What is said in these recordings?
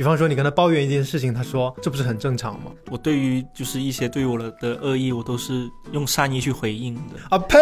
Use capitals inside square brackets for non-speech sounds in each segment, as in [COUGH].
比方说你跟他抱怨一件事情，他说这不是很正常吗？我对于就是一些对我的恶意，我都是用善意去回应的。啊呸！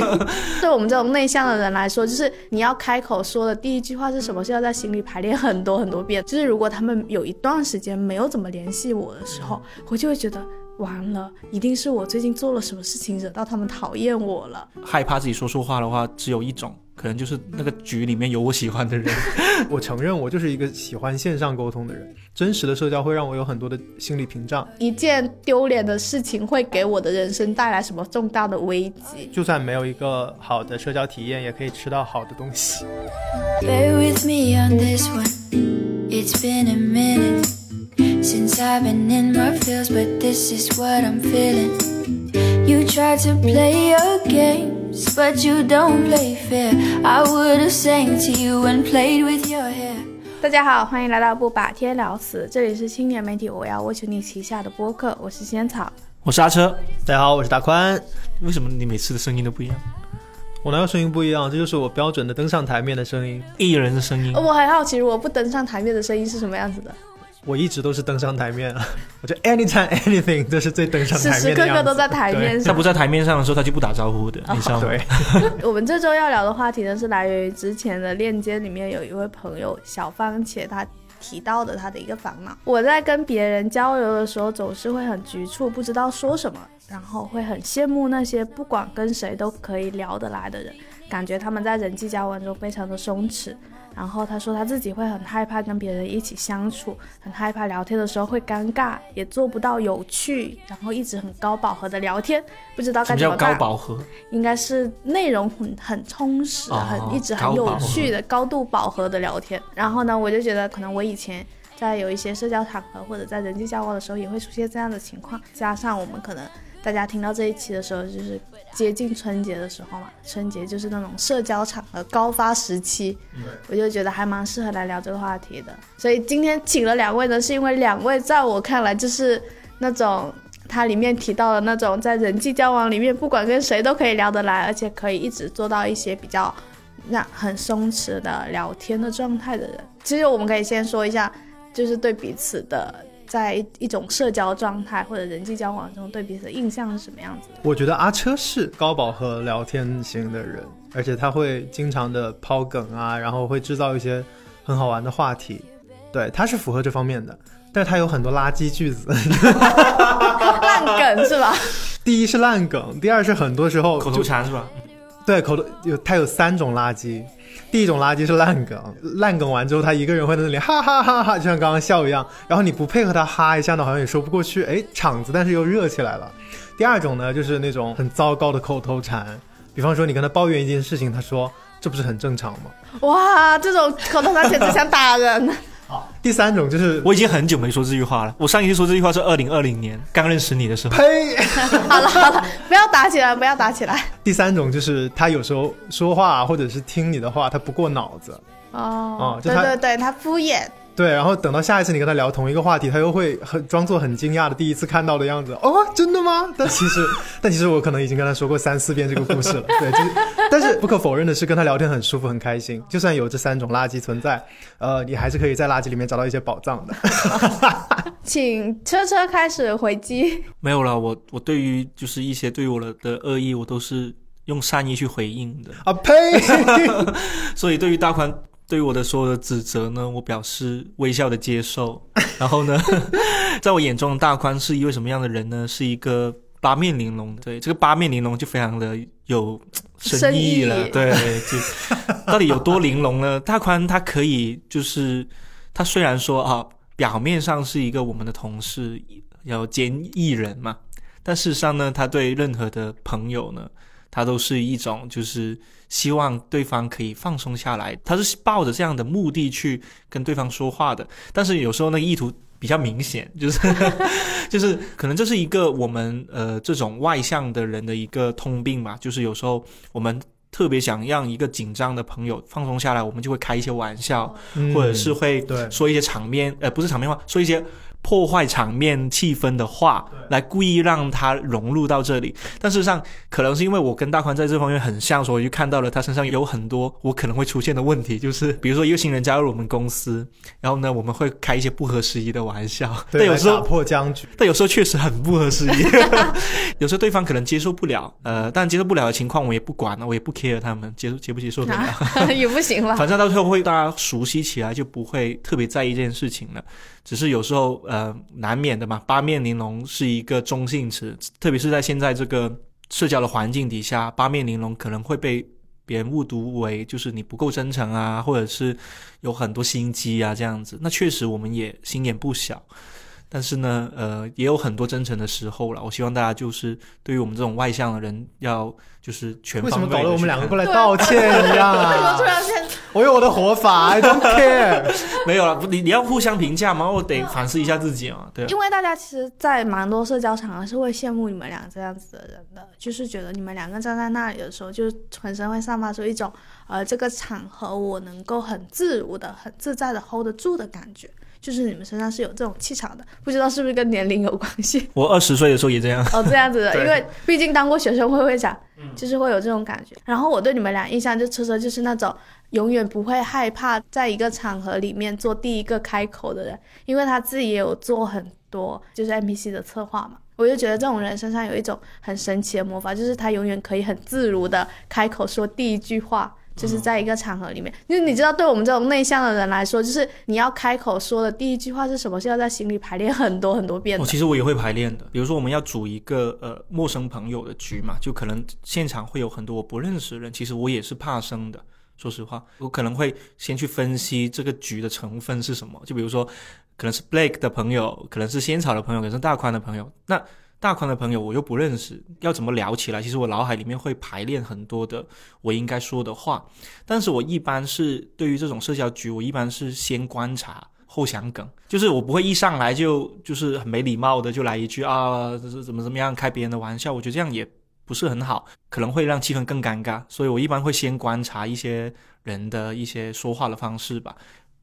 [LAUGHS] 对我们这种内向的人来说，就是你要开口说的第一句话是什么，是要在心里排练很多很多遍。就是如果他们有一段时间没有怎么联系我的时候，我就会觉得。完了，一定是我最近做了什么事情惹到他们讨厌我了。害怕自己说错话的话，只有一种可能，就是那个局里面有我喜欢的人。[LAUGHS] 我承认，我就是一个喜欢线上沟通的人。真实的社交会让我有很多的心理屏障。一件丢脸的事情会给我的人生带来什么重大的危机？就算没有一个好的社交体验，也可以吃到好的东西。since i've been in my feels but this is what i'm feeling you try to play your games but you don't play fair. I would have sang to you and played with your hair. 大家好欢迎来到不把天聊死这里是青年媒体我要我求你旗下的播客我是仙草。我是阿车。大家好我是大宽。为什么你每次的声音都不一样？我哪有声音不一样？这就是我标准的登上台面的声音艺人的声音。我很好奇如果不登上台面的声音是什么样子的我一直都是登上台面啊！[LAUGHS] 我觉得 anytime anything 都是最登上台面的时时刻刻都在台面上。他不在台面上的时候，他就不打招呼的，你知道吗？对。[LAUGHS] 我们这周要聊的话题呢，是来源于之前的链接里面有一位朋友小番茄他提到的他的一个烦恼。我在跟别人交流的时候，总是会很局促，不知道说什么，然后会很羡慕那些不管跟谁都可以聊得来的人，感觉他们在人际交往中非常的松弛。然后他说他自己会很害怕跟别人一起相处，很害怕聊天的时候会尴尬，也做不到有趣，然后一直很高饱和的聊天，不知道该怎么办。高饱和？应该是内容很很充实，很一直很有趣的高度饱和的聊天。然后呢，我就觉得可能我以前在有一些社交场合或者在人际交往的时候也会出现这样的情况，加上我们可能。大家听到这一期的时候，就是接近春节的时候嘛，春节就是那种社交场合高发时期，我就觉得还蛮适合来聊这个话题的。所以今天请了两位呢，是因为两位在我看来就是那种它里面提到的那种在人际交往里面，不管跟谁都可以聊得来，而且可以一直做到一些比较让很松弛的聊天的状态的人。其实我们可以先说一下，就是对彼此的。在一种社交状态或者人际交往中，对彼此的印象是什么样子？我觉得阿车是高饱和聊天型的人，而且他会经常的抛梗啊，然后会制造一些很好玩的话题。对，他是符合这方面的，但是他有很多垃圾句子，烂梗是吧？[LAUGHS] 第一是烂梗，第二是很多时候口头禅是吧？对，口头有他有三种垃圾。第一种垃圾是烂梗，烂梗完之后，他一个人会在那里哈哈哈哈，就像刚刚笑一样。然后你不配合他哈一下呢，好像也说不过去。哎，场子但是又热起来了。第二种呢，就是那种很糟糕的口头禅，比方说你跟他抱怨一件事情，他说这不是很正常吗？哇，这种口头禅简直想打人。好，第三种就是我已经很久没说这句话了。我上一次说这句话是二零二零年刚认识你的时候。呸！[LAUGHS] 好了好了，不要打起来，不要打起来。第三种就是他有时候说话或者是听你的话，他不过脑子。哦，对对对，他敷衍。对，然后等到下一次你跟他聊同一个话题，他又会很装作很惊讶的第一次看到的样子。哦，真的吗？但其实，但其实我可能已经跟他说过三四遍这个故事了。对，就是，但是不可否认的是，跟他聊天很舒服，很开心。就算有这三种垃圾存在，呃，你还是可以在垃圾里面找到一些宝藏的。[LAUGHS] 请车车开始回击。没有了，我我对于就是一些对我的恶意，我都是用善意去回应的。啊呸！[LAUGHS] 所以对于大宽。对于我的所有的指责呢，我表示微笑的接受。然后呢，[LAUGHS] 在我眼中，大宽是一位什么样的人呢？是一个八面玲珑。对，这个八面玲珑就非常的有深意了。对，就到底有多玲珑呢？大宽他可以，就是他虽然说啊，表面上是一个我们的同事，要兼艺人嘛，但事实上呢，他对任何的朋友呢。他都是一种，就是希望对方可以放松下来，他是抱着这样的目的去跟对方说话的。但是有时候那个意图比较明显，就是 [LAUGHS] 就是可能这是一个我们呃这种外向的人的一个通病吧。就是有时候我们特别想让一个紧张的朋友放松下来，我们就会开一些玩笑，或者是会说一些场面呃不是场面话，说一些破坏场面气氛的话，来故意让他融入到这里。但事实上，可能是因为我跟大宽在这方面很像，所以就看到了他身上有很多我可能会出现的问题，就是比如说一个新人加入我们公司，然后呢，我们会开一些不合时宜的玩笑，对，有时候打破僵局，但有时候确实很不合时宜，[LAUGHS] 有时候对方可能接受不了，呃，但接受不了的情况我也不管了，我也不 care 他们接受接不接受得了，[LAUGHS] 也不行了。反正到最后会大家熟悉起来，就不会特别在意这件事情了。只是有时候呃难免的嘛，八面玲珑是一个中性词，特别是在现在这个社交的环境底下，八面玲珑可能会被别人误读为就是你不够真诚啊，或者是有很多心机啊这样子。那确实我们也心眼不小。但是呢，呃，也有很多真诚的时候了。我希望大家就是对于我们这种外向的人，要就是全为什么方位搞得我们两个过来道歉一样 [LAUGHS] 为什么突啊？然间我有我的活法，[LAUGHS] I don't care。没有了，不你你要互相评价嘛，我得反思一下自己嘛，对啊。因为大家其实，在蛮多社交场合是会羡慕你们俩这样子的人的，就是觉得你们两个站在那里的时候，就是浑身会散发出一种，呃，这个场合我能够很自如的、很自在的 hold 得住的感觉，就是你们身上是有这种气场的。不知道是不是跟年龄有关系？[LAUGHS] 我二十岁的时候也这样。哦，这样子的，因为毕竟当过学生会会长，就是会有这种感觉。然后我对你们俩印象就车车就是那种永远不会害怕在一个场合里面做第一个开口的人，因为他自己也有做很多就是 NPC 的策划嘛。我就觉得这种人身上有一种很神奇的魔法，就是他永远可以很自如的开口说第一句话，就是在一个场合里面。因为你知道，对我们这种内向的人来说，就是你要开口说的第一句话是什么，是要在心里排练很多很多遍哦，的。其实我也会排练的。比如说，我们要组一个呃陌生朋友的局嘛，就可能现场会有很多我不认识的人。其实我也是怕生的，说实话，我可能会先去分析这个局的成分是什么。就比如说，可能是 Blake 的朋友，可能是仙草的朋友，可能是大宽的朋友。那大宽的朋友我又不认识，要怎么聊起来？其实我脑海里面会排练很多的我应该说的话。但是我一般是对于这种社交局，我一般是先观察。后想梗，就是我不会一上来就就是很没礼貌的就来一句啊，这是怎么怎么样开别人的玩笑，我觉得这样也不是很好，可能会让气氛更尴尬。所以我一般会先观察一些人的一些说话的方式吧。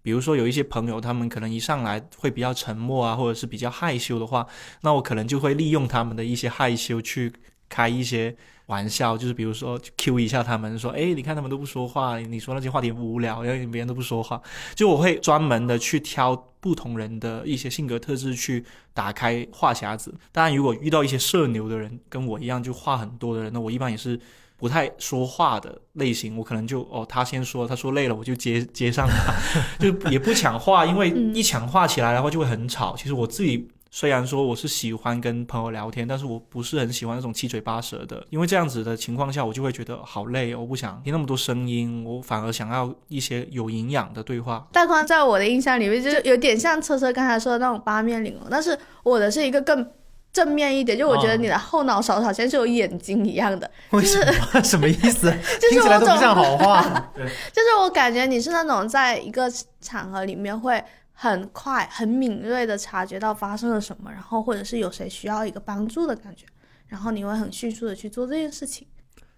比如说有一些朋友，他们可能一上来会比较沉默啊，或者是比较害羞的话，那我可能就会利用他们的一些害羞去开一些玩笑，就是比如说 Q 一下他们，说，哎，你看他们都不说话，你说那些话题无聊，因为别人都不说话，就我会专门的去挑不同人的一些性格特质去打开话匣子。当然，如果遇到一些社牛的人，跟我一样就话很多的人，那我一般也是不太说话的类型，我可能就哦，他先说，他说累了，我就接接上他，[LAUGHS] 就也不抢话，因为一抢话起来的话就会很吵。其实我自己。虽然说我是喜欢跟朋友聊天，但是我不是很喜欢那种七嘴八舌的，因为这样子的情况下，我就会觉得好累哦，我不想听那么多声音，我反而想要一些有营养的对话。大宽在我的印象里面，就是有点像车车刚才说的那种八面玲珑，但是我的是一个更正面一点，就我觉得你的后脑勺好像是有眼睛一样的，为什么？[LAUGHS] 什么意思？[LAUGHS] 就是听起来都不像好话。[LAUGHS] 就是我感觉你是那种在一个场合里面会很快、很敏锐的察觉到发生了什么，然后或者是有谁需要一个帮助的感觉，然后你会很迅速的去做这件事情。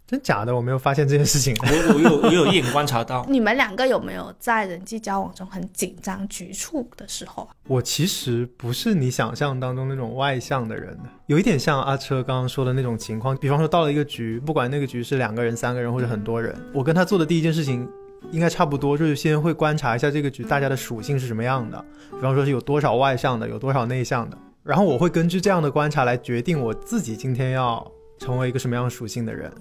真假的？我没有发现这件事情。我我有我有一眼观察到，[LAUGHS] 你们两个有没有在人际交往中很紧张、局促的时候啊？我其实不是你想象当中那种外向的人，有一点像阿车刚刚说的那种情况。比方说到了一个局，不管那个局是两个人、三个人或者很多人，我跟他做的第一件事情应该差不多，就是先会观察一下这个局大家的属性是什么样的。比方说是有多少外向的，有多少内向的，然后我会根据这样的观察来决定我自己今天要成为一个什么样属性的人。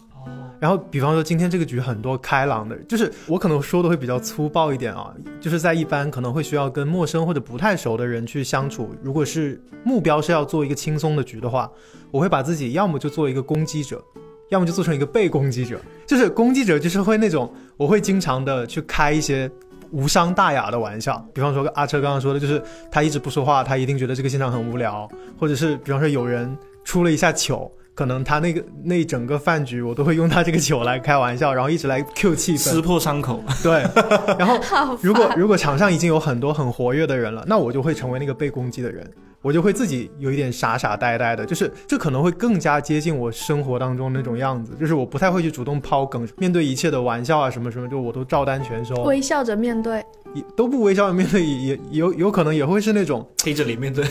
然后，比方说今天这个局很多开朗的，就是我可能说的会比较粗暴一点啊，就是在一般可能会需要跟陌生或者不太熟的人去相处。如果是目标是要做一个轻松的局的话，我会把自己要么就做一个攻击者，要么就做成一个被攻击者。就是攻击者就是会那种，我会经常的去开一些无伤大雅的玩笑，比方说阿车刚刚说的，就是他一直不说话，他一定觉得这个现场很无聊，或者是比方说有人出了一下糗。可能他那个那整个饭局，我都会用他这个酒来开玩笑，然后一直来 Q 气氛，撕破伤口。对，[LAUGHS] 然后如果如果场上已经有很多很活跃的人了，那我就会成为那个被攻击的人，我我就会自己有一点傻傻呆呆的，就是这可能会更加接近我生活当中那种样子，就是我不太会去主动抛梗，面对一切的玩笑啊什么什么，就我都照单全收，微笑着面对，也都不微笑着面对，[LAUGHS] 也也有有可能也会是那种黑着脸面对，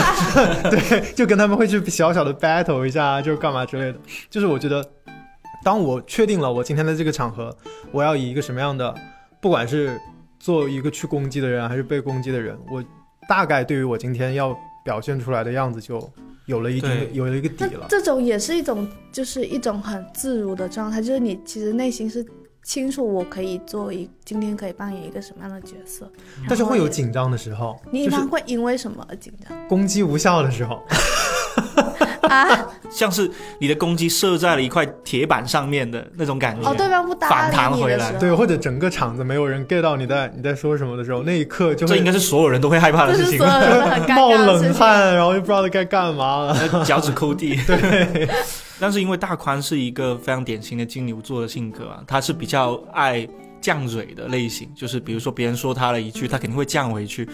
[LAUGHS] 对，就跟他们会去小小的 battle 一下，就是干嘛之类的，就是我觉得。当我确定了我今天的这个场合，我要以一个什么样的，不管是做一个去攻击的人还是被攻击的人，我大概对于我今天要表现出来的样子就有了一定有了一个底了。这种也是一种，就是一种很自如的状态，就是你其实内心是清楚我可以做一今天可以扮演一个什么样的角色，但是会有紧张的时候。你一般会因为什么而紧张？攻击无效的时候。啊，像是你的攻击射在了一块铁板上面的那种感觉，哦，对方不反弹回来，对，或者整个场子没有人 get 到你在你在说什么的时候，那一刻就这应该是所有人都会害怕的事情，[LAUGHS] 冒冷汗，然后又不知道该干嘛。了，[LAUGHS] 脚趾抠地。[LAUGHS] 对，但是因为大宽是一个非常典型的金牛座的性格啊，他是比较爱降嘴的类型，就是比如说别人说他了一句，他肯定会降回去，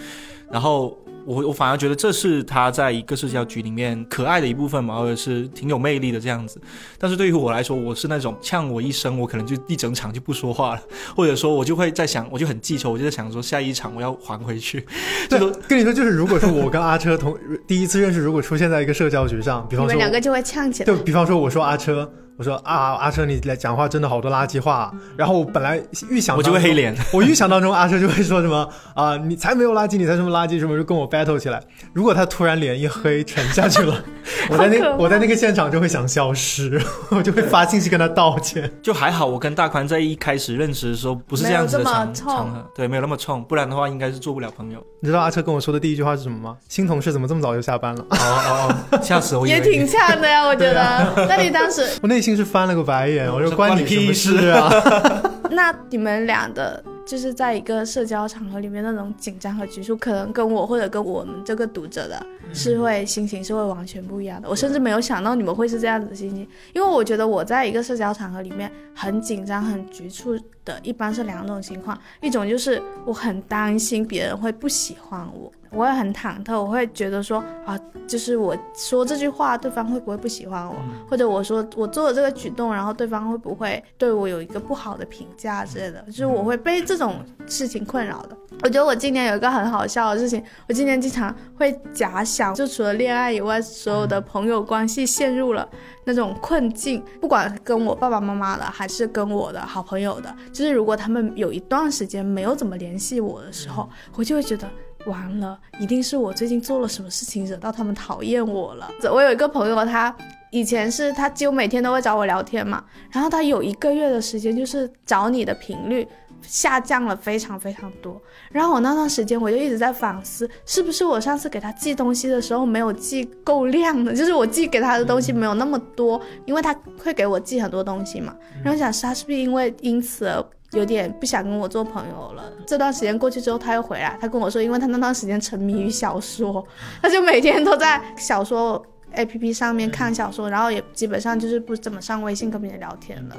然后。我我反而觉得这是他在一个社交局里面可爱的一部分嘛，或者是挺有魅力的这样子。但是对于我来说，我是那种呛我一声，我可能就一整场就不说话了，或者说我就会在想，我就很记仇，我就在想说下一场我要还回去。[LAUGHS] 对，跟你说就是，如果说我跟阿车同第一次认识，如果出现在一个社交局上，比方说你们两个就会呛起来。就比方说我说阿车。我说啊，阿车，你来讲话真的好多垃圾话。然后我本来预想我就会黑脸，[LAUGHS] 我预想当中阿车就会说什么啊，你才没有垃圾，你才什么垃圾什么，就跟我 battle 起来。如果他突然脸一黑沉下去了，[LAUGHS] 我在那我在那个现场就会想消失，[LAUGHS] 我就会发信息跟他道歉。就还好，我跟大宽在一开始认识的时候不是这样子的场场合，对，没有那么冲，不然的话应该是做不了朋友。你知道阿车跟我说的第一句话是什么吗？新同事怎么这么早就下班了？哦哦哦，吓死我！也挺呛的呀，我觉得。那你当时我内心是翻了个白眼。我说关你屁事啊！[LAUGHS] 那你们俩的，就是在一个社交场合里面那种紧张和局促，可能跟我或者跟我们这个读者的是会心情是会完全不一样的。我甚至没有想到你们会是这样子的心情，因为我觉得我在一个社交场合里面很紧张、很局促的，一般是两种情况，一种就是我很担心别人会不喜欢我。我会很忐忑，我会觉得说啊，就是我说这句话，对方会不会不喜欢我？或者我说我做了这个举动，然后对方会不会对我有一个不好的评价之类的？就是我会被这种事情困扰的。我觉得我今年有一个很好笑的事情，我今年经常会假想，就除了恋爱以外，所有的朋友关系陷入了那种困境，不管跟我爸爸妈妈的，还是跟我的好朋友的，就是如果他们有一段时间没有怎么联系我的时候，我就会觉得。完了，一定是我最近做了什么事情惹到他们讨厌我了。我有一个朋友，他以前是他几乎每天都会找我聊天嘛，然后他有一个月的时间就是找你的频率下降了非常非常多。然后我那段时间我就一直在反思，是不是我上次给他寄东西的时候没有寄够量的，就是我寄给他的东西没有那么多，因为他会给我寄很多东西嘛。然后想是他是不是因为因此而。有点不想跟我做朋友了。这段时间过去之后，他又回来。他跟我说，因为他那段时间沉迷于小说，[LAUGHS] 他就每天都在小说 APP 上面看小说，然后也基本上就是不怎么上微信跟别人聊天了。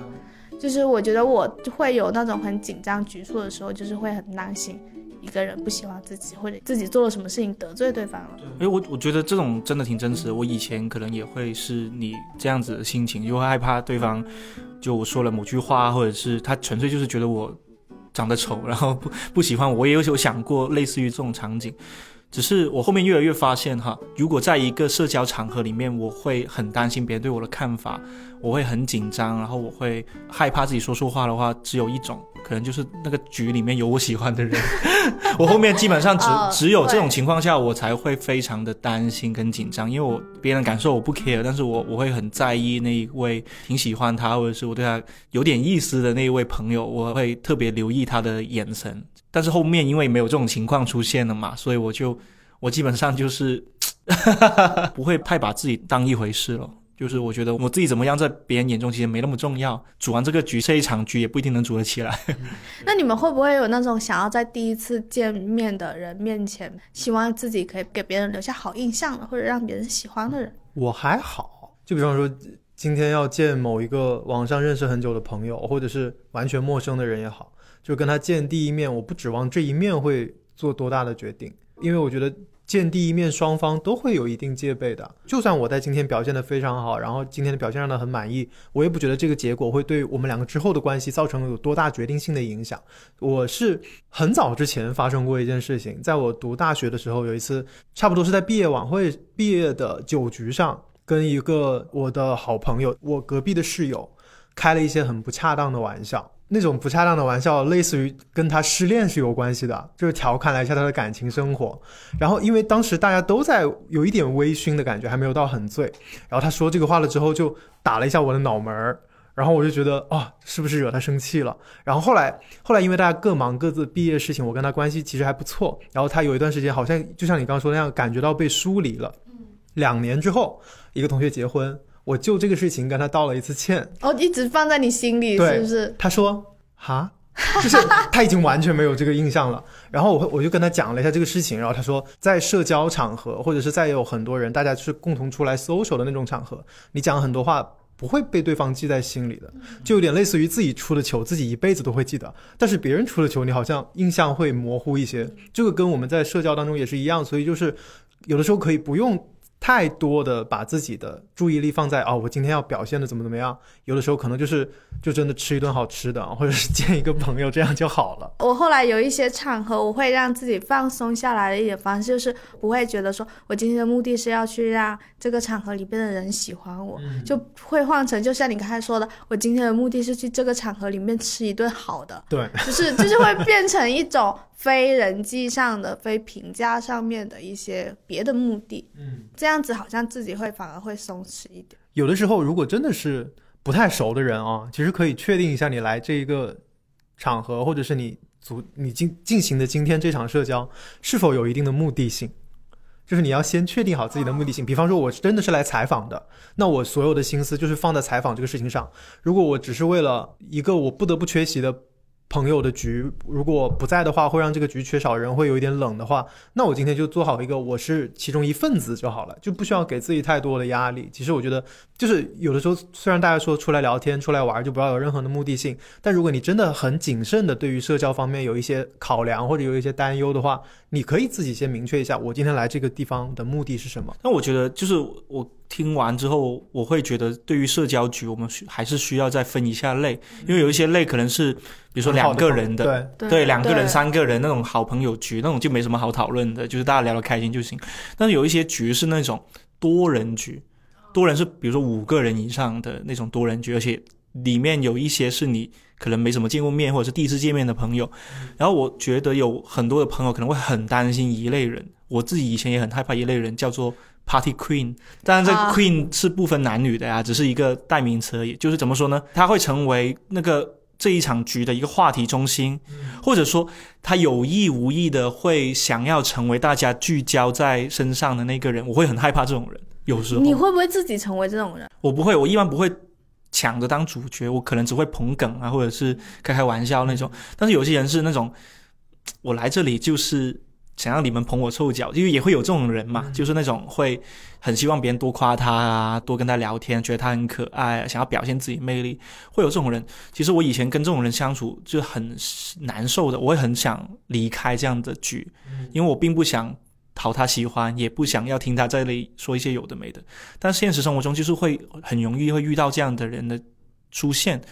就是我觉得我会有那种很紧张局促的时候，就是会很担心一个人不喜欢自己，或者自己做了什么事情得罪对方了。哎，我我觉得这种真的挺真实的。我以前可能也会是你这样子的心情，就会害怕对方。就我说了某句话，或者是他纯粹就是觉得我长得丑，然后不不喜欢我。我也有有想过类似于这种场景，只是我后面越来越发现哈，如果在一个社交场合里面，我会很担心别人对我的看法，我会很紧张，然后我会害怕自己说错话的话，只有一种。可能就是那个局里面有我喜欢的人，[LAUGHS] 我后面基本上只只有这种情况下，我才会非常的担心跟紧张，因为我别人感受我不 care，但是我我会很在意那一位挺喜欢他或者是我对他有点意思的那一位朋友，我会特别留意他的眼神。但是后面因为没有这种情况出现了嘛，所以我就我基本上就是 [LAUGHS] 不会太把自己当一回事了。就是我觉得我自己怎么样，在别人眼中其实没那么重要。组完这个局，这一场局也不一定能组得起来。[LAUGHS] 那你们会不会有那种想要在第一次见面的人面前，希望自己可以给别人留下好印象的，或者让别人喜欢的人？我还好，就比方说今天要见某一个网上认识很久的朋友，或者是完全陌生的人也好，就跟他见第一面，我不指望这一面会做多大的决定。因为我觉得。见第一面，双方都会有一定戒备的。就算我在今天表现得非常好，然后今天的表现让他很满意，我也不觉得这个结果会对我们两个之后的关系造成有多大决定性的影响。我是很早之前发生过一件事情，在我读大学的时候，有一次差不多是在毕业晚会、毕业的酒局上，跟一个我的好朋友，我隔壁的室友，开了一些很不恰当的玩笑。那种不恰当的玩笑，类似于跟他失恋是有关系的，就是调侃了一下他的感情生活。然后因为当时大家都在有一点微醺的感觉，还没有到很醉。然后他说这个话了之后，就打了一下我的脑门儿。然后我就觉得啊，是不是惹他生气了？然后后来后来因为大家各忙各自毕业事情，我跟他关系其实还不错。然后他有一段时间好像就像你刚刚说那样，感觉到被疏离了。两年之后，一个同学结婚。我就这个事情跟他道了一次歉，哦，一直放在你心里是不是？他说哈，就是他已经完全没有这个印象了。然后我我就跟他讲了一下这个事情，然后他说，在社交场合或者是再有很多人，大家是共同出来 social 的那种场合，你讲很多话不会被对方记在心里的，就有点类似于自己出的球，自己一辈子都会记得，但是别人出的球，你好像印象会模糊一些。这个跟我们在社交当中也是一样，所以就是有的时候可以不用。太多的把自己的注意力放在哦，我今天要表现的怎么怎么样，有的时候可能就是就真的吃一顿好吃的，或者是见一个朋友，这样就好了。[LAUGHS] 我后来有一些场合，我会让自己放松下来的一点方式，就是不会觉得说我今天的目的是要去让这个场合里边的人喜欢我，就会换成就像你刚才说的，我今天的目的是去这个场合里面吃一顿好的，对，就是就是会变成一种。非人际上的、非评价上面的一些别的目的，嗯，这样这样子好像自己会反而会松弛一点。有的时候，如果真的是不太熟的人啊，其实可以确定一下你来这一个场合，或者是你组你进进行的今天这场社交是否有一定的目的性，就是你要先确定好自己的目的性。比方说，我真的是来采访的，那我所有的心思就是放在采访这个事情上。如果我只是为了一个我不得不缺席的。朋友的局如果不在的话，会让这个局缺少人，会有一点冷的话，那我今天就做好一个我是其中一份子就好了，就不需要给自己太多的压力。其实我觉得，就是有的时候虽然大家说出来聊天、出来玩就不要有任何的目的性，但如果你真的很谨慎的对于社交方面有一些考量或者有一些担忧的话，你可以自己先明确一下，我今天来这个地方的目的是什么。那我觉得就是我。听完之后，我会觉得对于社交局，我们需还是需要再分一下类，因为有一些类可能是，比如说两个人的，对，两个人、三个人那种好朋友局，那种就没什么好讨论的，就是大家聊得开心就行。但是有一些局是那种多人局，多人是比如说五个人以上的那种多人局，而且里面有一些是你可能没怎么见过面或者是第一次见面的朋友。然后我觉得有很多的朋友可能会很担心一类人，我自己以前也很害怕一类人，叫做。Party Queen，当然这 Queen 是不分男女的呀，只是一个代名词而已。就是怎么说呢？他会成为那个这一场局的一个话题中心，或者说他有意无意的会想要成为大家聚焦在身上的那个人。我会很害怕这种人。有时候你会不会自己成为这种人？我不会，我一般不会抢着当主角，我可能只会捧梗啊，或者是开开玩笑那种。但是有些人是那种，我来这里就是。想让你们捧我臭脚，因为也会有这种人嘛，就是那种会很希望别人多夸他啊，多跟他聊天，觉得他很可爱，想要表现自己魅力，会有这种人。其实我以前跟这种人相处就很难受的，我会很想离开这样的局，因为我并不想讨他喜欢，也不想要听他在那里说一些有的没的。但现实生活中就是会很容易会遇到这样的人的出现，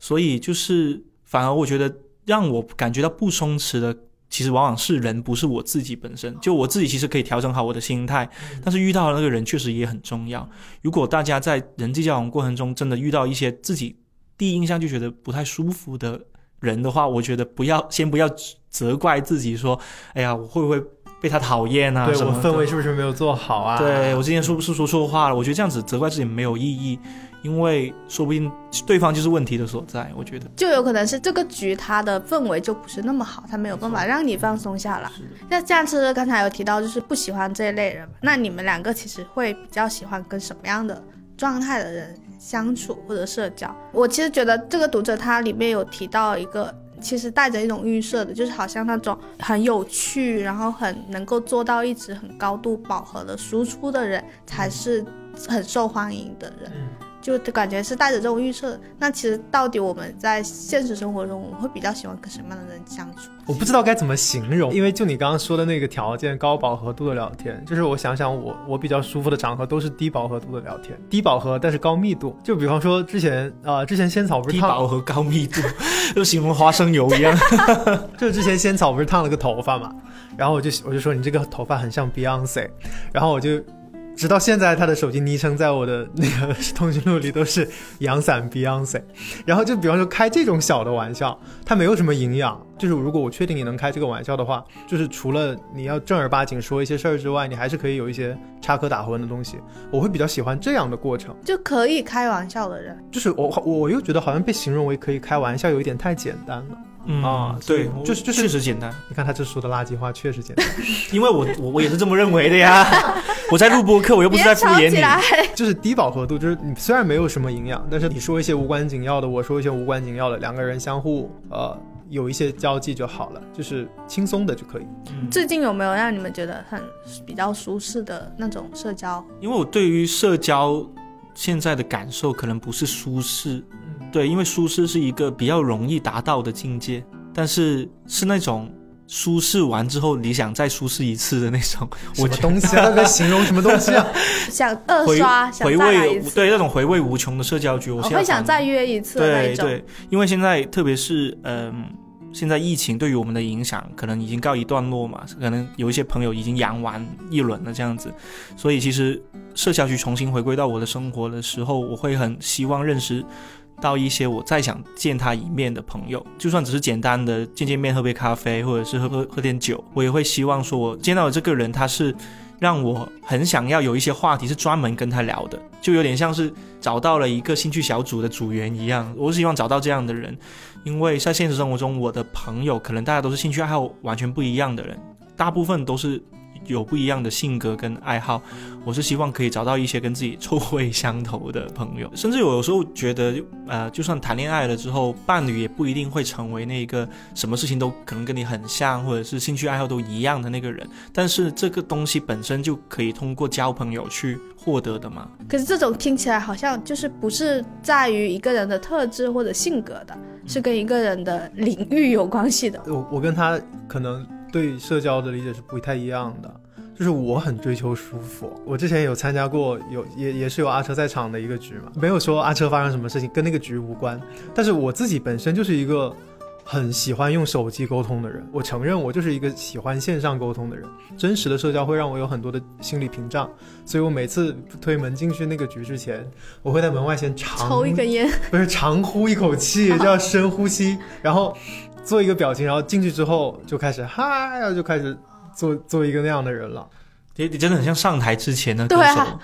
所以就是反而我觉得让我感觉到不松弛的。其实往往是人，不是我自己本身。就我自己其实可以调整好我的心态，但是遇到的那个人确实也很重要。如果大家在人际交往过程中真的遇到一些自己第一印象就觉得不太舒服的人的话，我觉得不要先不要责怪自己说，哎呀，我会不会被他讨厌啊？对我氛围是不是没有做好啊？对我之前是不是说错话了？我觉得这样子责怪自己没有意义。因为说不定对方就是问题的所在，我觉得就有可能是这个局他的氛围就不是那么好，他没有办法让你放松下来。那这样子刚才有提到就是不喜欢这一类人，那你们两个其实会比较喜欢跟什么样的状态的人相处或者社交？我其实觉得这个读者他里面有提到一个，其实带着一种预设的，就是好像那种很有趣，然后很能够做到一直很高度饱和的输出的人才是很受欢迎的人。就感觉是带着这种预设。那其实到底我们在现实生活中，我们会比较喜欢跟什么样的人相处？我不知道该怎么形容，因为就你刚刚说的那个条件，高饱和度的聊天，就是我想想我我比较舒服的场合都是低饱和度的聊天，低饱和但是高密度。就比方说之前啊，之前仙草不是低饱和高密度，[LAUGHS] 就形容花生油一样。[LAUGHS] 就之前仙草不是烫了个头发嘛，然后我就我就说你这个头发很像 Beyonce，然后我就。直到现在，他的手机昵称在我的那个通讯录里都是阳伞 Beyonce。然后就比方说开这种小的玩笑，它没有什么营养。就是如果我确定你能开这个玩笑的话，就是除了你要正儿八经说一些事儿之外，你还是可以有一些插科打诨的东西。我会比较喜欢这样的过程，就可以开玩笑的人。就是我我又觉得好像被形容为可以开玩笑，有一点太简单了。嗯啊，对，就是就是确实简单。你看他这说的垃圾话确实简单，[LAUGHS] 因为我我我也是这么认为的呀。[LAUGHS] 我在录播课，我又不是在敷衍你。就是低饱和度，就是你虽然没有什么营养，但是你说一些无关紧要的，我说一些无关紧要的，两个人相互呃有一些交际就好了，就是轻松的就可以。最近有没有让你们觉得很比较舒适的那种社交？因为我对于社交现在的感受可能不是舒适，对，因为舒适是一个比较容易达到的境界，但是是那种。舒适完之后，你想再舒适一次的那种，什么东西啊？在形容什么东西啊？[LAUGHS] 想二刷，回味对那种回味无穷的社交局，我会想再约一次。对对，因为现在特别是嗯，现在疫情对于我们的影响可能已经告一段落嘛，可能有一些朋友已经阳完一轮了这样子，所以其实社交局重新回归到我的生活的时候，我会很希望认识。到一些我再想见他一面的朋友，就算只是简单的见见面、喝杯咖啡，或者是喝喝喝点酒，我也会希望说，我见到的这个人，他是让我很想要有一些话题是专门跟他聊的，就有点像是找到了一个兴趣小组的组员一样。我是希望找到这样的人，因为在现实生活中，我的朋友可能大家都是兴趣爱好完全不一样的人，大部分都是。有不一样的性格跟爱好，我是希望可以找到一些跟自己臭味相投的朋友，[LAUGHS] 甚至有有时候觉得，呃，就算谈恋爱了之后，伴侣也不一定会成为那个什么事情都可能跟你很像，或者是兴趣爱好都一样的那个人。但是这个东西本身就可以通过交朋友去获得的嘛。可是这种听起来好像就是不是在于一个人的特质或者性格的，是跟一个人的领域有关系的。我我跟他可能。对社交的理解是不太一样的，就是我很追求舒服。我之前有参加过有也也是有阿车在场的一个局嘛，没有说阿车发生什么事情跟那个局无关。但是我自己本身就是一个很喜欢用手机沟通的人，我承认我就是一个喜欢线上沟通的人。真实的社交会让我有很多的心理屏障，所以我每次推门进去那个局之前，我会在门外先长抽一根烟，不是长呼一口气，[LAUGHS] 就要深呼吸，然后。做一个表情，然后进去之后就开始嗨，然后就开始做做一个那样的人了。你你真的很像上台之前的歌手，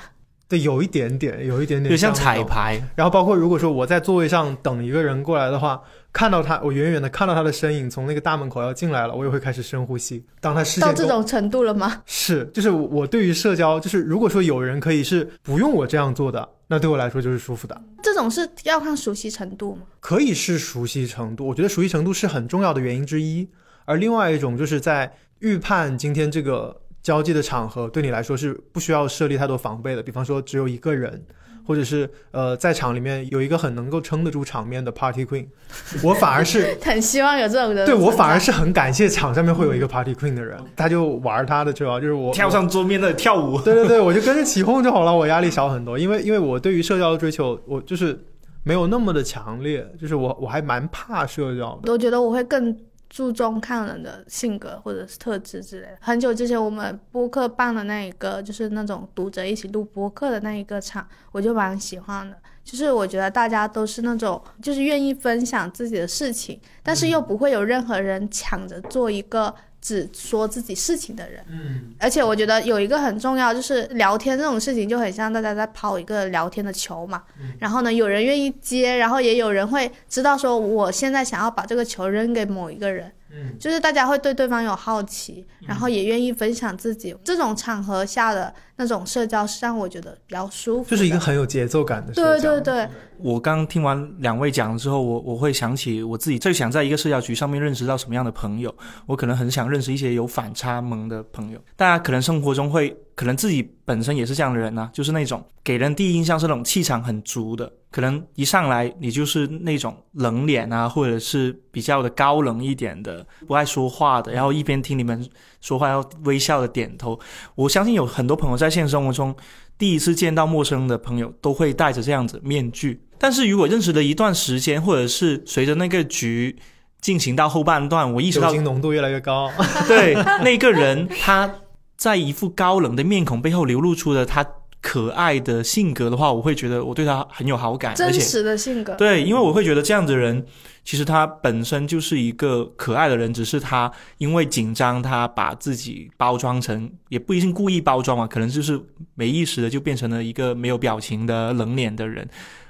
对，有一点点，有一点点，就像彩排。然后包括如果说我在座位上等一个人过来的话，看到他，我远远的看到他的身影从那个大门口要进来了，我也会开始深呼吸。当他视线到这种程度了吗？是，就是我对于社交，就是如果说有人可以是不用我这样做的。那对我来说就是舒服的。这种是要看熟悉程度吗？可以是熟悉程度，我觉得熟悉程度是很重要的原因之一。而另外一种就是在预判今天这个交际的场合，对你来说是不需要设立太多防备的。比方说只有一个人。或者是呃，在场里面有一个很能够撑得住场面的 party queen，[LAUGHS] 我反而是 [LAUGHS] 很希望有这种的。对我反而是很感谢场上面会有一个 party queen 的人，他就玩他的，主要就是我跳上桌面的跳舞。对对对，我就跟着起哄就好了，我压力小很多。因为因为我对于社交的追求，我就是没有那么的强烈，就是我我还蛮怕社交的。我觉得我会更。注重看人的性格或者是特质之类的。很久之前我们播客办的那一个，就是那种读者一起录播客的那一个场，我就蛮喜欢的。就是我觉得大家都是那种，就是愿意分享自己的事情，但是又不会有任何人抢着做一个。只说自己事情的人，嗯，而且我觉得有一个很重要，就是聊天这种事情就很像大家在抛一个聊天的球嘛，然后呢，有人愿意接，然后也有人会知道说我现在想要把这个球扔给某一个人，嗯，就是大家会对对方有好奇，然后也愿意分享自己。这种场合下的那种社交是让我觉得比较舒服，就是一个很有节奏感的社对交。对对，我刚听完两位讲了之后，我我会想起我自己最想在一个社交局上面认识到什么样的朋友。我可能很想认识一些有反差萌的朋友。大家可能生活中会，可能自己本身也是这样的人啊，就是那种给人第一印象是那种气场很足的，可能一上来你就是那种冷脸啊，或者是比较的高冷一点的，不爱说话的，然后一边听你们说话要微笑的点头。我相信有很多朋友在现实生活中。第一次见到陌生的朋友都会戴着这样子面具，但是如果认识了一段时间，或者是随着那个局进行到后半段，我意识到酒精浓度越来越高，对那个人他在一副高冷的面孔背后流露出的他可爱的性格的话，我会觉得我对他很有好感，真实的性格。对，因为我会觉得这样的人其实他本身就是一个可爱的人，只是他因为紧张，他把自己包装成也不一定故意包装嘛，可能就是没意识的就变成了一个没有表情的冷脸的人，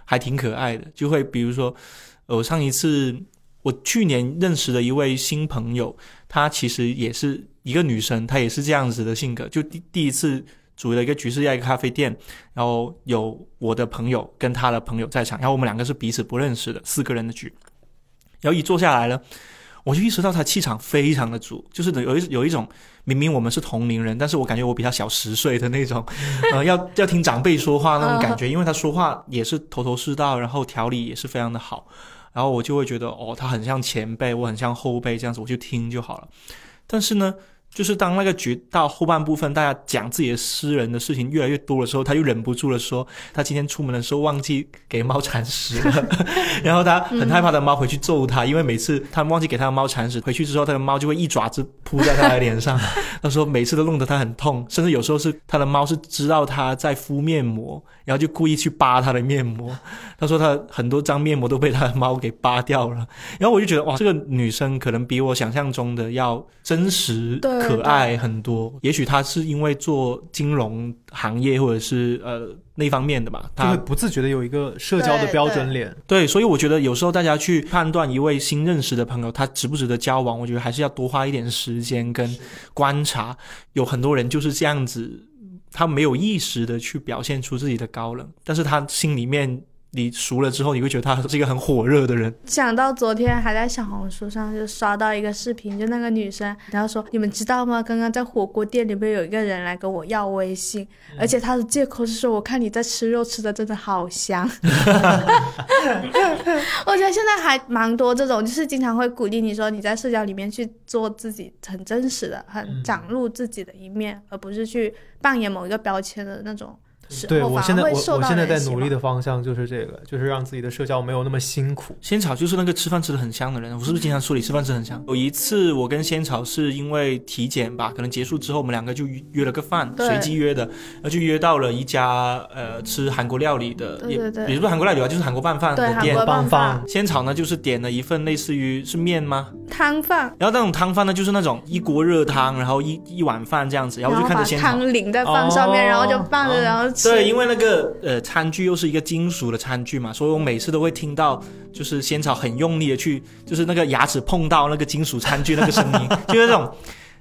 还挺可爱的。就会比如说，我上一次我去年认识的一位新朋友，她其实也是一个女生，她也是这样子的性格，就第第一次。组了一个局是在一个咖啡店，然后有我的朋友跟他的朋友在场，然后我们两个是彼此不认识的四个人的局，然后一坐下来呢，我就意识到他气场非常的足，就是有一有一种明明我们是同龄人，但是我感觉我比他小十岁的那种，[LAUGHS] 呃，要要听长辈说话那种感觉，因为他说话也是头头是道，然后条理也是非常的好，然后我就会觉得哦，他很像前辈，我很像后辈这样子，我就听就好了，但是呢。就是当那个局到后半部分，大家讲自己的私人的事情越来越多的时候，他又忍不住了，说他今天出门的时候忘记给猫铲屎了，[LAUGHS] 然后他很害怕的猫回去揍他，因为每次他忘记给他的猫铲屎，回去之后他的猫就会一爪子扑在他的脸上。[LAUGHS] 他说每次都弄得他很痛，甚至有时候是他的猫是知道他在敷面膜，然后就故意去扒他的面膜。他说他很多张面膜都被他的猫给扒掉了。然后我就觉得哇，这个女生可能比我想象中的要真实。可爱很多，也许他是因为做金融行业或者是呃那方面的吧，他会不自觉的有一个社交的标准脸。对，所以我觉得有时候大家去判断一位新认识的朋友他值不值得交往，我觉得还是要多花一点时间跟观察。有很多人就是这样子，他没有意识的去表现出自己的高冷，但是他心里面。你熟了之后，你会觉得他是一个很火热的人。想到昨天还在小红书上就刷到一个视频，就那个女生，然后说：“你们知道吗？刚刚在火锅店里面有一个人来跟我要微信，而且他的借口是说，我看你在吃肉，吃的真的好香。[LAUGHS] 我觉得现在还蛮多这种，就是经常会鼓励你说你在社交里面去做自己很真实的、很展露自己的一面，而不是去扮演某一个标签的那种。对我现在我我现在在努力的方向就是这个，就是让自己的社交没有那么辛苦。仙草就是那个吃饭吃的很香的人，我是不是经常说你吃饭吃很香？有一次我跟仙草是因为体检吧，可能结束之后我们两个就约了个饭，随机约的，然后就约到了一家呃吃韩国料理的，也也不是韩国料理吧，就是韩国拌饭的店。拌饭。仙草呢就是点了一份类似于是面吗？汤饭。然后那种汤饭呢就是那种一锅热汤，然后一一碗饭这样子，然后我就看着仙草汤淋在饭上面，然后就拌着，然后。对，因为那个呃餐具又是一个金属的餐具嘛，所以我每次都会听到就是仙草很用力的去，就是那个牙齿碰到那个金属餐具那个声音，就是那种。[LAUGHS]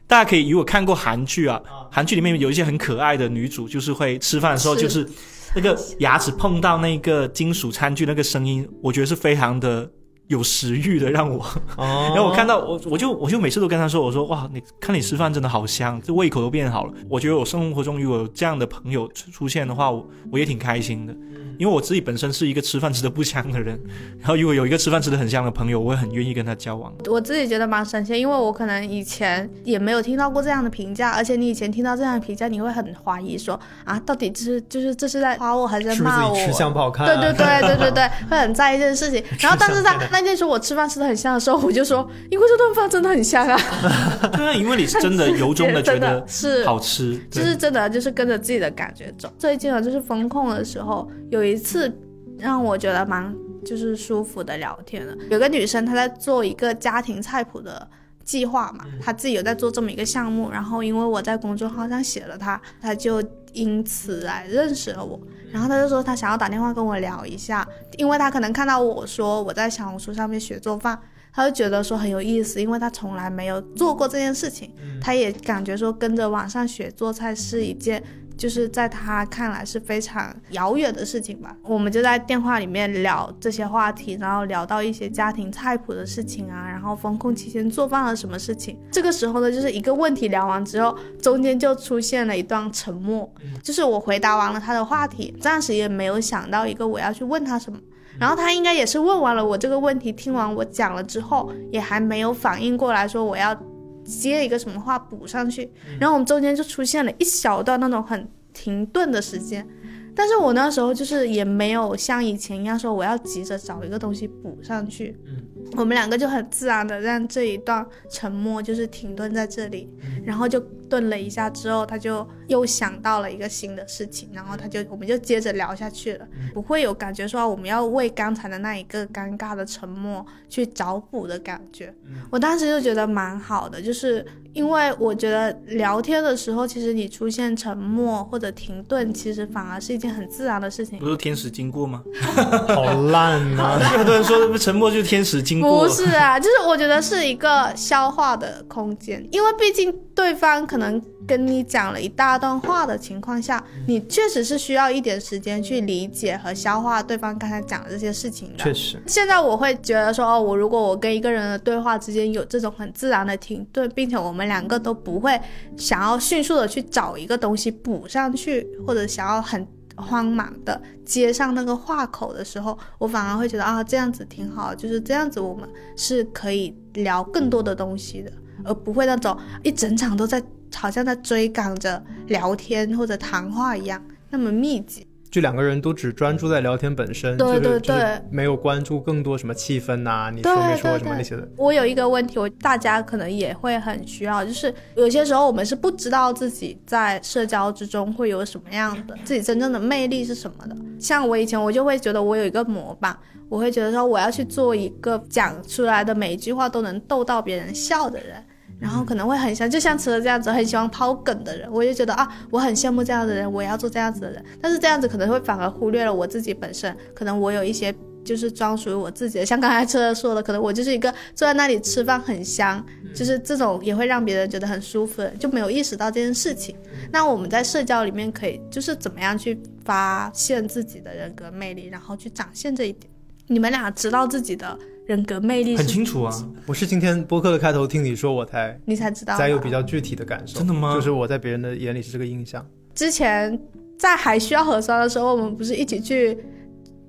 大家可以如果看过韩剧啊，韩剧里面有一些很可爱的女主，就是会吃饭的时候就是那个牙齿碰到那个金属餐具那个声音，我觉得是非常的。有食欲的让我，[LAUGHS] 然后我看到我我就我就每次都跟他说，我说哇，你看你吃饭真的好香，这胃口都变好了。我觉得我生活中如果有这样的朋友出现的话，我我也挺开心的。因为我自己本身是一个吃饭吃的不香的人，然后如果有一个吃饭吃的很香的朋友，我会很愿意跟他交往。我自己觉得蛮神奇，因为我可能以前也没有听到过这样的评价，而且你以前听到这样的评价，你会很怀疑说啊，到底这是就是这是在夸我还是在骂我？吃相不好看？对对对对对对，[LAUGHS] 会很在意这件事情。然后但是在那天说我吃饭吃的很香的时候，我就说，因为这顿饭真的很香啊。[LAUGHS] 对啊，因为你是真的由衷 [LAUGHS] 的觉得是好吃，就是真的就是跟着自己的感觉走。最近啊，就是风控的时候有。一次让我觉得蛮就是舒服的聊天了。有个女生她在做一个家庭菜谱的计划嘛，他自己有在做这么一个项目。然后因为我在公众号上写了他，他就因此来认识了我。然后他就说他想要打电话跟我聊一下，因为他可能看到我说我在小红书上面学做饭，他就觉得说很有意思，因为他从来没有做过这件事情，他也感觉说跟着网上学做菜是一件。就是在他看来是非常遥远的事情吧。我们就在电话里面聊这些话题，然后聊到一些家庭菜谱的事情啊，然后封控期间做饭了什么事情。这个时候呢，就是一个问题聊完之后，中间就出现了一段沉默。就是我回答完了他的话题，暂时也没有想到一个我要去问他什么。然后他应该也是问完了我这个问题，听完我讲了之后，也还没有反应过来，说我要。接一个什么话补上去，然后我们中间就出现了一小段那种很停顿的时间，但是我那时候就是也没有像以前一样说我要急着找一个东西补上去，嗯，我们两个就很自然的让这一段沉默就是停顿在这里，然后就。顿了一下之后，他就又想到了一个新的事情，然后他就我们就接着聊下去了，不会有感觉说我们要为刚才的那一个尴尬的沉默去找补的感觉。我当时就觉得蛮好的，就是因为我觉得聊天的时候，其实你出现沉默或者停顿，其实反而是一件很自然的事情。不是天使经过吗？[LAUGHS] 好烂啊！[LAUGHS] 很多人说沉默就是天使经过。不是啊，就是我觉得是一个消化的空间，因为毕竟对方可。可能跟你讲了一大段话的情况下，你确实是需要一点时间去理解和消化对方刚才讲的这些事情的。确实，现在我会觉得说，哦，我如果我跟一个人的对话之间有这种很自然的停顿，并且我们两个都不会想要迅速的去找一个东西补上去，或者想要很慌忙的接上那个话口的时候，我反而会觉得啊，这样子挺好，就是这样子，我们是可以聊更多的东西的，而不会那种一整场都在。好像在追赶着聊天或者谈话一样，那么密集。就两个人都只专注在聊天本身，对对对，没有关注更多什么气氛呐，你说没说什么那些的。我有一个问题，我大家可能也会很需要，就是有些时候我们是不知道自己在社交之中会有什么样的，自己真正的魅力是什么的。像我以前，我就会觉得我有一个模板，我会觉得说我要去做一个讲出来的每一句话都能逗到别人笑的人。然后可能会很像，就像车这样子，很喜欢抛梗的人，我就觉得啊，我很羡慕这样的人，我也要做这样子的人。但是这样子可能会反而忽略了我自己本身，可能我有一些就是专属于我自己的，像刚才车说的，可能我就是一个坐在那里吃饭很香，就是这种也会让别人觉得很舒服的，就没有意识到这件事情。那我们在社交里面可以就是怎么样去发现自己的人格魅力，然后去展现这一点。你们俩知道自己的。人格魅力很清楚啊！我是今天播客的开头听你说，我才你才知道，才有比较具体的感受。真的吗？就是我在别人的眼里是这个印象。之前在还需要核酸的时候，我们不是一起去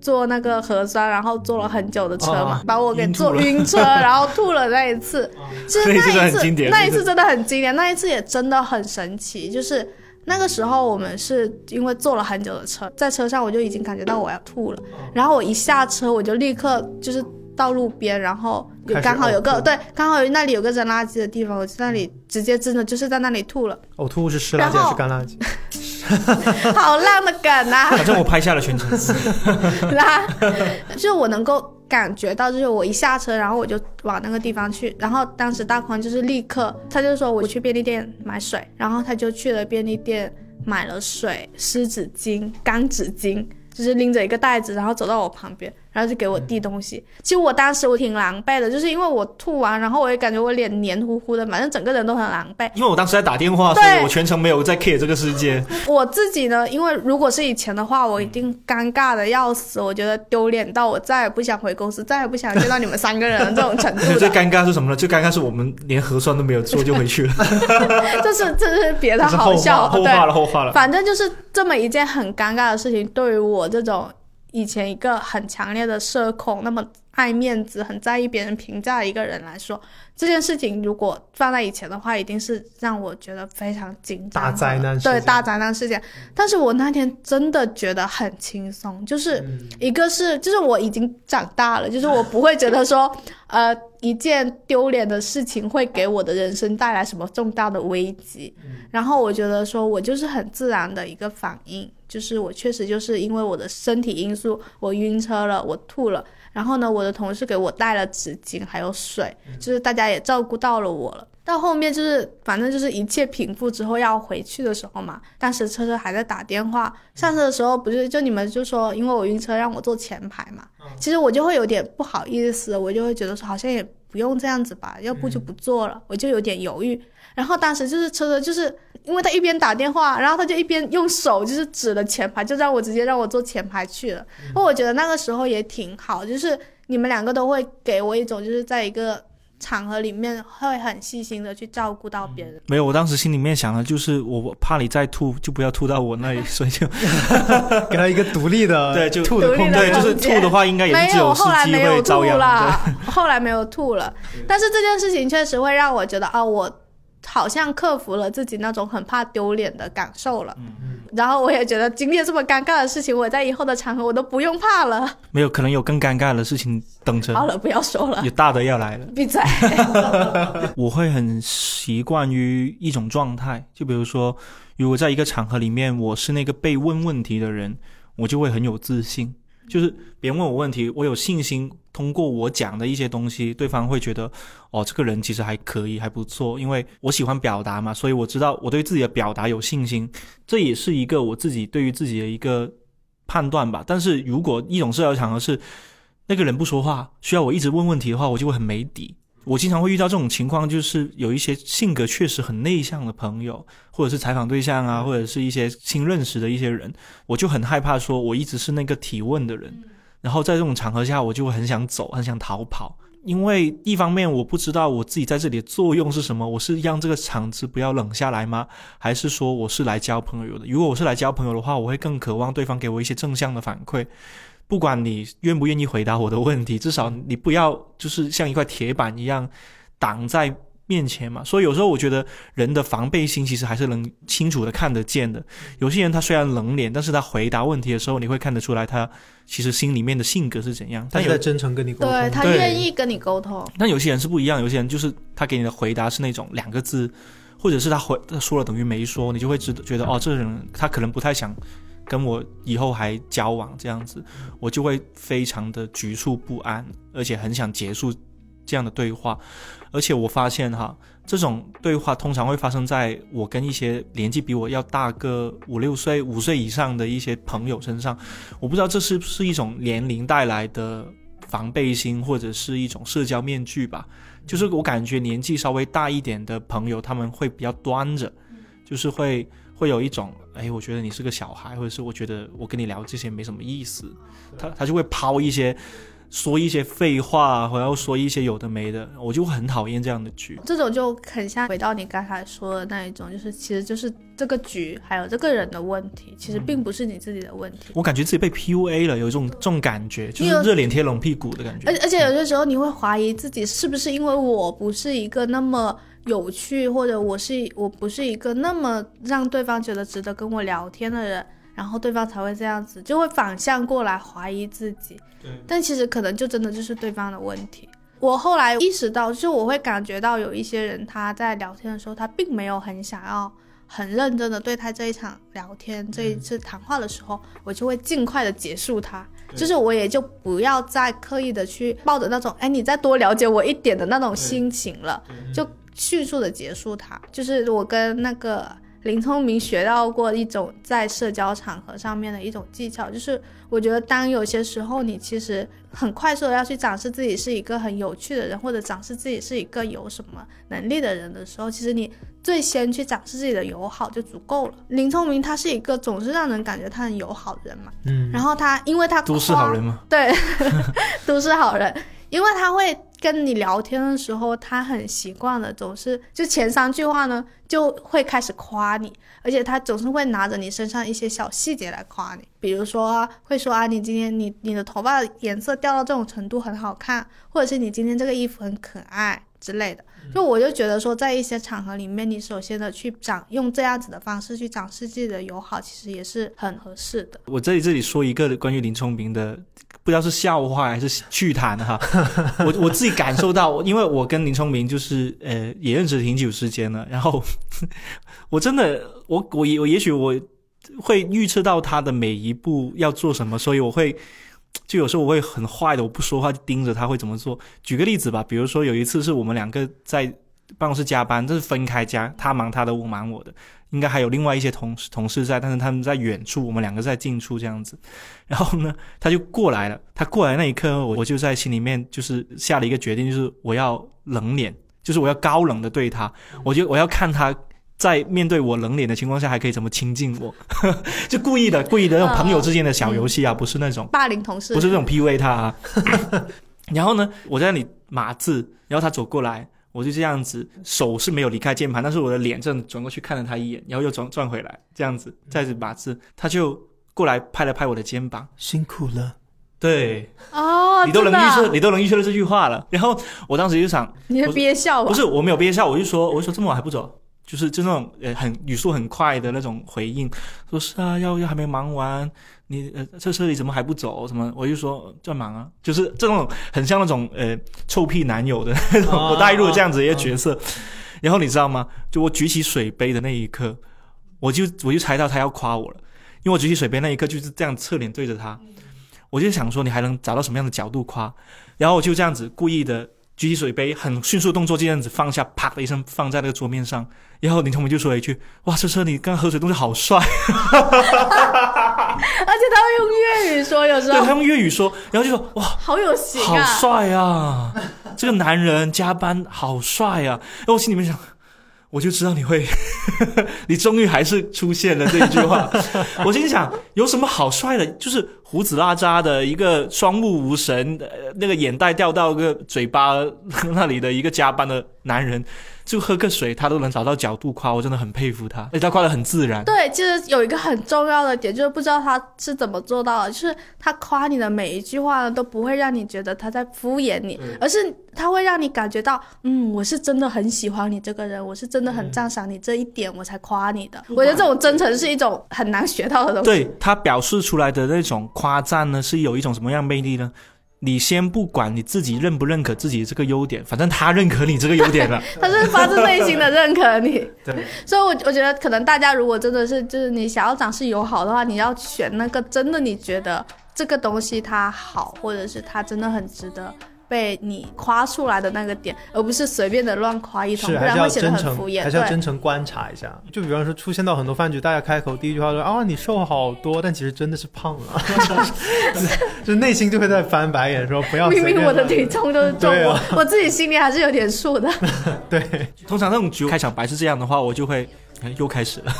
做那个核酸，然后坐了很久的车嘛，把我给坐晕车，[LAUGHS] 然后吐了那一次。其实那一次，那一次真的很经典，那一次也真的很神奇。就是那个时候，我们是因为坐了很久的车，在车上我就已经感觉到我要吐了，然后我一下车，我就立刻就是。到路边，然后有刚好有个对，刚好有那里有个扔垃圾的地方，我在那里直接真的就是在那里吐了。呕吐物是湿垃圾还是干垃圾？[LAUGHS] 好烂的梗啊！[LAUGHS] 反正我拍下了全程。[LAUGHS] 啦，就是我能够感觉到，就是我一下车，然后我就往那个地方去，然后当时大宽就是立刻，他就说我去便利店买水，然后他就去了便利店买了水、湿纸巾、干纸巾，就是拎着一个袋子，然后走到我旁边。然后就给我递东西，其实我当时我挺狼狈的，就是因为我吐完，然后我也感觉我脸黏糊糊的，反正整个人都很狼狈。因为我当时在打电话，所以我全程没有在 care 这个世界。[LAUGHS] 我自己呢，因为如果是以前的话，我一定尴尬的要死，我觉得丢脸到我再也不想回公司，再也不想见到你们三个人这种程度。[LAUGHS] 最尴尬是什么呢？最尴尬是我们连核酸都没有做就回去了。[LAUGHS] 这是这是别的好笑，后话了后话了。反正就是这么一件很尴尬的事情，对于我这种。以前一个很强烈的社恐，那么爱面子、很在意别人评价的一个人来说，这件事情如果放在以前的话，一定是让我觉得非常紧张。大灾难对大灾难事件。但是我那天真的觉得很轻松，就是一个是，就是我已经长大了，就是我不会觉得说，[LAUGHS] 呃，一件丢脸的事情会给我的人生带来什么重大的危机。然后我觉得说我就是很自然的一个反应。就是我确实就是因为我的身体因素，我晕车了，我吐了。然后呢，我的同事给我带了纸巾，还有水，就是大家也照顾到了我了。到后面就是，反正就是一切平复之后要回去的时候嘛，当时车车还在打电话。上车的时候不是就你们就说因为我晕车让我坐前排嘛，其实我就会有点不好意思，我就会觉得说好像也不用这样子吧，要不就不坐了，我就有点犹豫。然后当时就是车车，就是因为他一边打电话，然后他就一边用手就是指了前排，就让我直接让我坐前排去了。那我觉得那个时候也挺好，就是你们两个都会给我一种就是在一个。场合里面会很细心的去照顾到别人。没有，我当时心里面想的就是，我怕你再吐，就不要吐到我那里，[LAUGHS] 所以就给他一个独立的对，就吐的空间。对，就是吐的话，应该也是只有司机会遭殃。后来没有吐了，但是这件事情确实会让我觉得啊，我。好像克服了自己那种很怕丢脸的感受了，然后我也觉得今天这么尴尬的事情，我在以后的场合我都不用怕了。没有，可能有更尴尬的事情等着。好了，不要说了。有大的要来了。[LAUGHS] 闭嘴。[LAUGHS] 我会很习惯于一种状态，就比如说，如果在一个场合里面，我是那个被问问题的人，我就会很有自信。就是别人问我问题，我有信心通过我讲的一些东西，对方会觉得，哦，这个人其实还可以，还不错。因为我喜欢表达嘛，所以我知道我对自己的表达有信心，这也是一个我自己对于自己的一个判断吧。但是如果一种社交场合是那个人不说话，需要我一直问问题的话，我就会很没底。我经常会遇到这种情况，就是有一些性格确实很内向的朋友，或者是采访对象啊，或者是一些新认识的一些人，我就很害怕说，我一直是那个提问的人，然后在这种场合下，我就会很想走，很想逃跑，因为一方面我不知道我自己在这里的作用是什么，我是让这个场子不要冷下来吗？还是说我是来交朋友的？如果我是来交朋友的话，我会更渴望对方给我一些正向的反馈。不管你愿不愿意回答我的问题，至少你不要就是像一块铁板一样挡在面前嘛。所以有时候我觉得人的防备心其实还是能清楚的看得见的。有些人他虽然冷脸，但是他回答问题的时候，你会看得出来他其实心里面的性格是怎样。他在真诚跟你沟通，对他愿意跟你沟通。但有些人是不一样，有些人就是他给你的回答是那种两个字，或者是他回他说了等于没说，你就会知觉得哦，这个人他可能不太想。跟我以后还交往这样子，我就会非常的局促不安，而且很想结束这样的对话。而且我发现哈，这种对话通常会发生在我跟一些年纪比我要大个五六岁、五岁以上的一些朋友身上。我不知道这是不是一种年龄带来的防备心，或者是一种社交面具吧。就是我感觉年纪稍微大一点的朋友，他们会比较端着，就是会。会有一种，哎，我觉得你是个小孩，或者是我觉得我跟你聊这些没什么意思，他他就会抛一些，说一些废话，或者说一些有的没的，我就很讨厌这样的局。这种就很像回到你刚才说的那一种，就是其实就是这个局还有这个人的问题，其实并不是你自己的问题。我感觉自己被 PUA 了，有一种这种感觉，就是热脸贴冷屁股的感觉。而而且有些时候你会怀疑自己是不是因为我不是一个那么。有趣，或者我是我不是一个那么让对方觉得值得跟我聊天的人，然后对方才会这样子，就会反向过来怀疑自己。对，但其实可能就真的就是对方的问题。我后来意识到，就是我会感觉到有一些人他在聊天的时候，他并没有很想要很认真的对待这一场聊天，这一次谈话的时候，我就会尽快的结束他，就是我也就不要再刻意的去抱着那种哎你再多了解我一点的那种心情了，就。迅速的结束它，就是我跟那个林聪明学到过一种在社交场合上面的一种技巧，就是我觉得当有些时候你其实很快速的要去展示自己是一个很有趣的人，或者展示自己是一个有什么能力的人的时候，其实你最先去展示自己的友好就足够了。林聪明他是一个总是让人感觉他很友好的人嘛，嗯，然后他因为他都市好人吗？[LAUGHS] 对，[LAUGHS] 都市好人，因为他会。跟你聊天的时候，他很习惯的，总是就前三句话呢，就会开始夸你，而且他总是会拿着你身上一些小细节来夸你，比如说会说啊，你今天你你的头发颜色掉到这种程度很好看，或者是你今天这个衣服很可爱之类的。就我就觉得说，在一些场合里面，你首先的去展用这样子的方式去展示自己的友好，其实也是很合适的。我这里这里说一个关于林聪明的，不知道是笑话还是趣谈哈。[LAUGHS] 我我自己感受到，因为我跟林聪明就是呃也认识挺久时间了，然后我真的我我我也许我会预测到他的每一步要做什么，所以我会。就有时候我会很坏的，我不说话就盯着他会怎么做。举个例子吧，比如说有一次是我们两个在办公室加班，这是分开加，他忙他的，我忙我的。应该还有另外一些同事同事在，但是他们在远处，我们两个在近处这样子。[LAUGHS] 然后呢，他就过来了。他过来那一刻，我我就在心里面就是下了一个决定，就是我要冷脸，就是我要高冷的对他。我就我要看他在面对我冷脸的情况下，还可以怎么亲近我，[LAUGHS] 就故意的故意的那种朋友之间的小游戏啊，不是那种霸凌同事，不是这种 PUA 他。啊。[LAUGHS] 然后呢，我在那里码字，然后他走过来。我就这样子，手是没有离开键盘，但是我的脸正转过去看了他一眼，然后又转转回来，这样子再次码字，他就过来拍了拍我的肩膀，辛苦了。对，哦，你都能预测，你都能预测了这句话了。然后我当时就想，你是憋笑吧？不是，我没有憋笑，我就说，我就说这么晚还不走。就是就那种呃很语速很快的那种回应，说是啊，要要还没忙完，你呃这车里怎么还不走？什么？我就说在忙啊，就是这种很像那种呃臭屁男友的那种，我带入这样子一个角色。然后你知道吗？就我举起水杯的那一刻，我就我就猜到他要夸我了，因为我举起水杯那一刻就是这样侧脸对着他，我就想说你还能找到什么样的角度夸？然后我就这样子故意的。举起水杯，很迅速动作，这样子放下，啪的一声放在那个桌面上。然后林同明就说了一句：“哇，车车，你刚刚喝水动作好帅。”而且他会用粤语说，有时候对他用粤语说，然后就说：“哇，好有型，好帅啊！这个男人加班好帅啊！”然后我心里面想。我就知道你会，[LAUGHS] 你终于还是出现了这一句话。[LAUGHS] 我心想，有什么好帅的？就是胡子拉碴的一个双目无神，那个眼袋掉到个嘴巴那里的一个加班的男人。就喝个水，他都能找到角度夸，我真的很佩服他，而且他夸的很自然。对，其实有一个很重要的点，就是不知道他是怎么做到的，就是他夸你的每一句话呢，都不会让你觉得他在敷衍你，而是他会让你感觉到，嗯，我是真的很喜欢你这个人，我是真的很赞赏你这一点，我才夸你的。我觉得这种真诚是一种很难学到的东西。对他表示出来的那种夸赞呢，是有一种什么样魅力呢？你先不管你自己认不认可自己这个优点，反正他认可你这个优点了，[LAUGHS] 他是发自内心的认可你。[LAUGHS] 对，所以，我我觉得可能大家如果真的是就是你想要展示友好的话，你要选那个真的你觉得这个东西它好，或者是它真的很值得。被你夸出来的那个点，而不是随便的乱夸一通，不然会显得很敷衍。还是要真诚观察一下。就比方说，出现到很多饭局，大家开口第一句话说：“啊，你瘦好多。”但其实真的是胖了，[LAUGHS] 就内心就会在翻白眼，说：“不要。”明明我的体重都 [LAUGHS] 是重，我我自己心里还是有点数的。[LAUGHS] 对，通常那种局开场白是这样的话，我就会又开始了。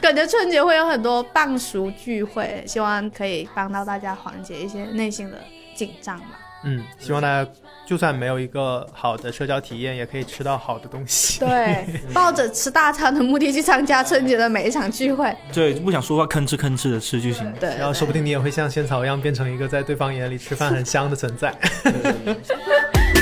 感觉春节会有很多棒熟聚会，希望可以帮到大家缓解一些内心的。紧张嘛，嗯，希望大家就算没有一个好的社交体验，也可以吃到好的东西。对，[LAUGHS] 抱着吃大餐的目的去参加春节的每一场聚会。对，不想说话，吭哧吭哧的吃就行。对，然后说不定你也会像仙草一样，变成一个在对方眼里吃饭很香的存在。[LAUGHS]